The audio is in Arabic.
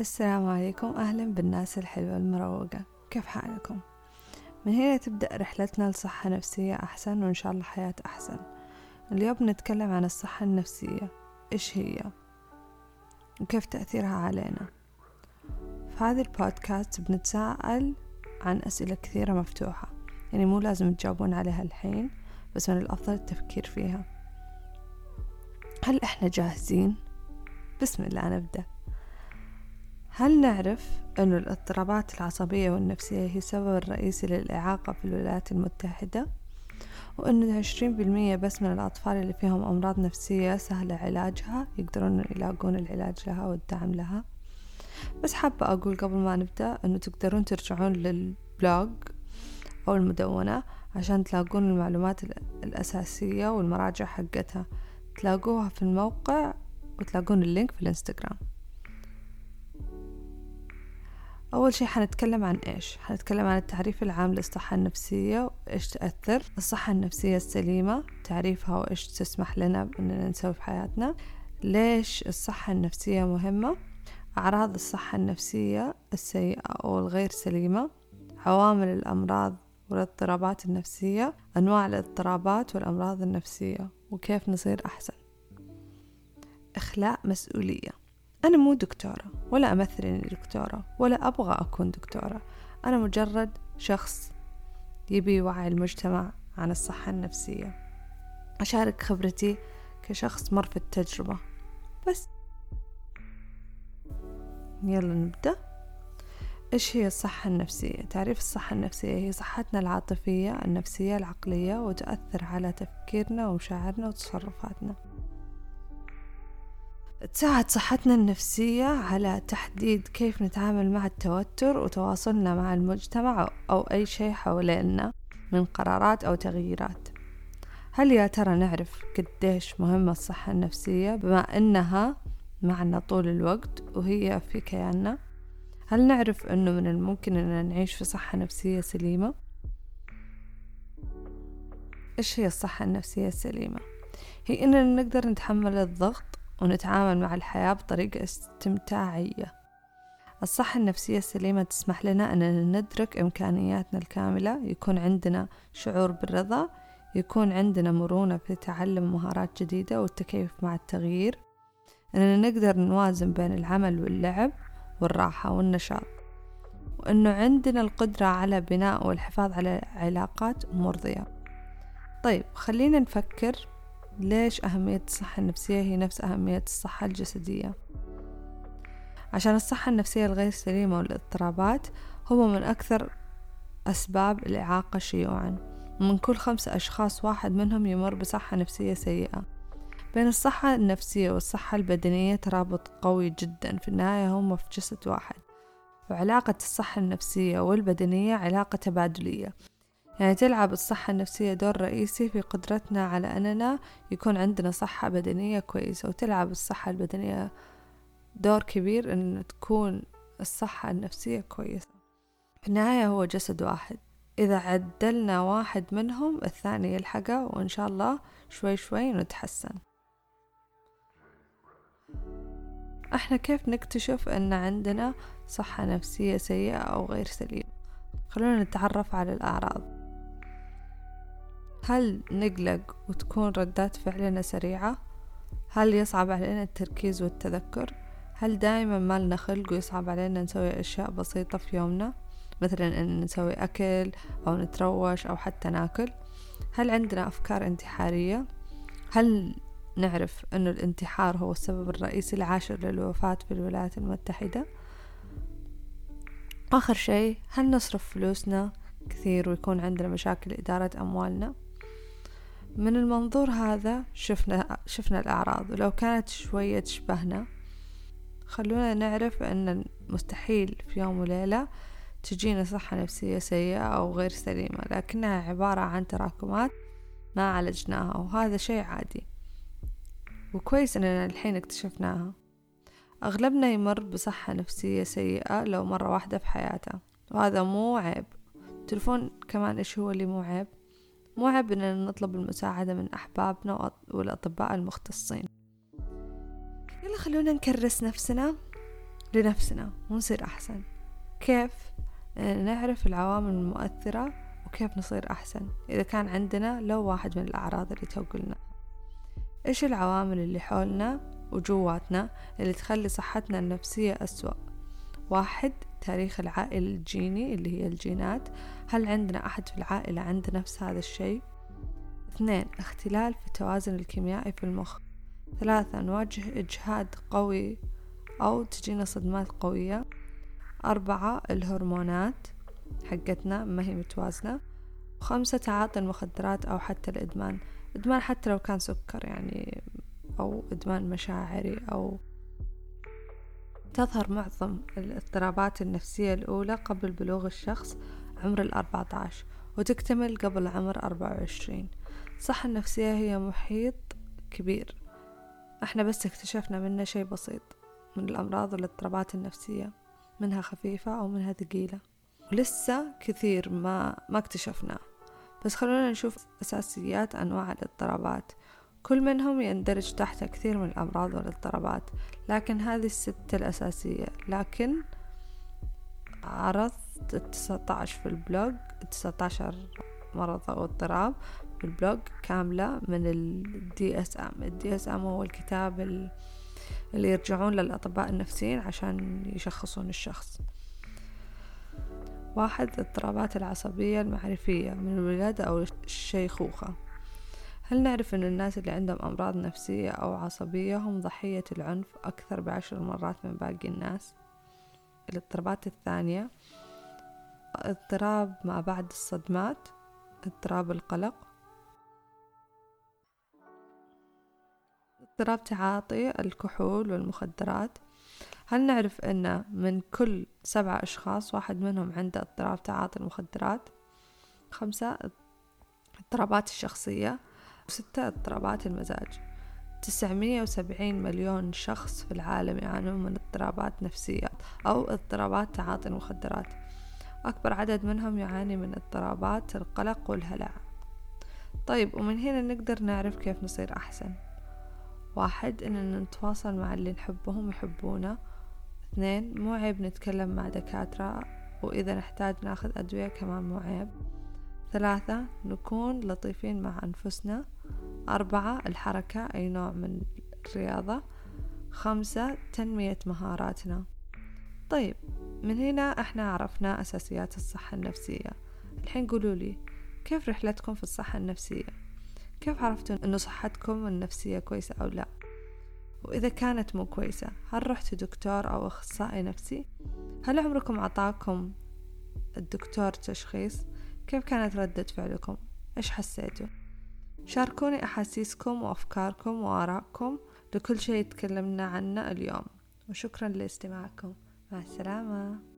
السلام عليكم. أهلا بالناس الحلوة المروقة. كيف حالكم؟ من هنا تبدأ رحلتنا لصحة نفسية أحسن وإن شاء الله حياة أحسن. اليوم بنتكلم عن الصحة النفسية. إيش هي؟ وكيف تأثيرها علينا؟ في هذا البودكاست بنتساءل عن أسئلة كثيرة مفتوحة. يعني مو لازم تجاوبون عليها الحين بس من الأفضل التفكير فيها. هل إحنا جاهزين؟ بسم الله نبدأ. هل نعرف أن الاضطرابات العصبية والنفسية هي السبب الرئيسي للإعاقة في الولايات المتحدة؟ وأن عشرين بالمية بس من الأطفال اللي فيهم أمراض نفسية سهلة علاجها يقدرون يلاقون العلاج لها والدعم لها؟ بس حابة أقول قبل ما نبدأ أنه تقدرون ترجعون للبلوج أو المدونة عشان تلاقون المعلومات الأساسية والمراجع حقتها. تلاقوها في الموقع وتلاقون اللينك في الإنستغرام. أول شي حنتكلم عن إيش؟ حنتكلم عن التعريف العام للصحة النفسية وإيش تأثر. الصحة النفسية السليمة تعريفها وإيش تسمح لنا إننا نسوي في حياتنا. ليش الصحة النفسية مهمة؟ أعراض الصحة النفسية السيئة أو الغير سليمة عوامل الأمراض والاضطرابات النفسية أنواع الاضطرابات والأمراض النفسية وكيف نصير أحسن. إخلاء مسؤولية. أنا مو دكتورة ولا أمثل إني دكتورة ولا أبغى أكون دكتورة. أنا مجرد شخص يبي يوعي المجتمع عن الصحة النفسية. أشارك خبرتي كشخص مر في التجربة. بس. يلا نبدأ. إيش هي الصحة النفسية؟ تعريف الصحة النفسية هي صحتنا العاطفية النفسية العقلية وتؤثر على تفكيرنا ومشاعرنا وتصرفاتنا. تساعد صحتنا النفسية على تحديد كيف نتعامل مع التوتر وتواصلنا مع المجتمع أو أي شيء حوالينا من قرارات أو تغييرات هل يا ترى نعرف قديش مهمة الصحة النفسية بما أنها معنا طول الوقت وهي في كياننا هل نعرف أنه من الممكن أننا نعيش في صحة نفسية سليمة؟ إيش هي الصحة النفسية السليمة؟ هي أننا نقدر نتحمل الضغط ونتعامل مع الحياة بطريقة استمتاعية. الصحة النفسية السليمة تسمح لنا أننا ندرك إمكانياتنا الكاملة يكون عندنا شعور بالرضا يكون عندنا مرونة في تعلم مهارات جديدة والتكيف مع التغيير أننا نقدر نوازن بين العمل واللعب والراحة والنشاط. وأنه عندنا القدرة على بناء والحفاظ على علاقات مرضية. طيب خلينا نفكر ليش أهمية الصحة النفسية هي نفس أهمية الصحة الجسدية؟ عشان الصحة النفسية الغير سليمة والاضطرابات هو من أكثر أسباب الإعاقة شيوعا ومن كل خمسة أشخاص واحد منهم يمر بصحة نفسية سيئة. بين الصحة النفسية والصحة البدنية ترابط قوي جدا في النهاية هم في جسد واحد. وعلاقة الصحة النفسية والبدنية علاقة تبادلية. يعني تلعب الصحة النفسية دور رئيسي في قدرتنا على أننا يكون عندنا صحة بدنية كويسة وتلعب الصحة البدنية دور كبير أن تكون الصحة النفسية كويسة. في النهاية هو جسد واحد. إذا عدلنا واحد منهم الثاني يلحقه وإن شاء الله شوي شوي نتحسن. إحنا كيف نكتشف إن عندنا صحة نفسية سيئة أو غير سليمة؟ خلونا نتعرف على الأعراض. هل نقلق وتكون ردات فعلنا سريعة؟ هل يصعب علينا التركيز والتذكر؟ هل دائما ما لنا خلق ويصعب علينا نسوي أشياء بسيطة في يومنا؟ مثلا أن نسوي أكل أو نتروش أو حتى ناكل؟ هل عندنا أفكار انتحارية؟ هل نعرف أن الانتحار هو السبب الرئيسي العاشر للوفاة في الولايات المتحدة؟ آخر شيء هل نصرف فلوسنا كثير ويكون عندنا مشاكل إدارة أموالنا؟ من المنظور هذا شفنا شفنا الأعراض. ولو كانت شوية تشبهنا خلونا نعرف أن مستحيل في يوم وليلة تجينا صحة نفسية سيئة أو غير سليمة لكنها عبارة عن تراكمات ما عالجناها وهذا شيء عادي. وكويس أننا الحين اكتشفناها. أغلبنا يمر بصحة نفسية سيئة لو مرة واحدة في حياته وهذا مو عيب. تلفون كمان إيش هو اللي مو عيب؟ مو عيب إننا نطلب المساعدة من أحبابنا والأطباء المختصين. يلا خلونا نكرس نفسنا لنفسنا ونصير أحسن. كيف؟ نعرف العوامل المؤثرة وكيف نصير أحسن. إذا كان عندنا لو واحد من الأعراض اللي توقلنا إيش العوامل اللي حولنا وجواتنا اللي تخلي صحتنا النفسية أسوأ؟ واحد تاريخ العائلة الجيني اللي هي الجينات. هل عندنا أحد في العائلة عنده نفس هذا الشيء؟ اثنين اختلال في التوازن الكيميائي في المخ. ثلاثة نواجه إجهاد قوي أو تجينا صدمات قوية. أربعة الهرمونات حقتنا ما هي متوازنة. وخمسة تعاطي المخدرات أو حتى الإدمان. إدمان حتى لو كان سكر يعني أو إدمان مشاعري أو تظهر معظم الاضطرابات النفسية الأولى قبل بلوغ الشخص عمر الأربعة عشر وتكتمل قبل عمر أربعة وعشرين. الصحة النفسية هي محيط كبير. إحنا بس اكتشفنا منه شي بسيط من الأمراض والاضطرابات النفسية. منها خفيفة أو منها ثقيلة. ولسه كثير ما ما اكتشفناه. بس خلونا نشوف أساسيات أنواع الاضطرابات. كل منهم يندرج تحت كثير من الأمراض والاضطرابات لكن هذه الستة الأساسية. لكن عرضت التسعة عشر في البلوج التسعة عشر مرض أو اضطراب في ال blog كاملة من ام ال DSM هو الكتاب اللي يرجعون للأطباء النفسيين عشان يشخصون الشخص. واحد الاضطرابات العصبية المعرفية من الولادة أو الشيخوخة. هل نعرف أن الناس اللي عندهم أمراض نفسية أو عصبية هم ضحية العنف أكثر بعشر مرات من باقي الناس؟ الاضطرابات الثانية اضطراب ما بعد الصدمات اضطراب القلق. اضطراب تعاطي الكحول والمخدرات. هل نعرف أن من كل سبعة أشخاص واحد منهم عنده اضطراب تعاطي المخدرات؟ خمسة اضطرابات الشخصية. وستة اضطرابات المزاج. تسعمية وسبعين مليون شخص في العالم يعانون من اضطرابات نفسية أو اضطرابات تعاطي المخدرات. أكبر عدد منهم يعاني من اضطرابات القلق والهلع. طيب ومن هنا نقدر نعرف كيف نصير أحسن؟ واحد إننا نتواصل مع اللي نحبهم ويحبونا. اثنين مو عيب نتكلم مع دكاترة وإذا نحتاج ناخذ أدوية كمان مو عيب. ثلاثة نكون لطيفين مع أنفسنا. أربعة الحركة أي نوع من الرياضة. خمسة تنمية مهاراتنا. طيب من هنا إحنا عرفنا أساسيات الصحة النفسية. الحين قولوا لي كيف رحلتكم في الصحة النفسية؟ كيف عرفتوا أنه صحتكم النفسية كويسة أو لا؟ وإذا كانت مو كويسة هل رحتوا دكتور أو أخصائي نفسي؟ هل عمركم عطاكم الدكتور تشخيص؟ كيف كانت ردة فعلكم؟ إيش حسيتوا؟ شاركوني أحاسيسكم وأفكاركم وآرائكم لكل شيء تكلمنا عنه اليوم. وشكرا لاستماعكم. مع السلامة.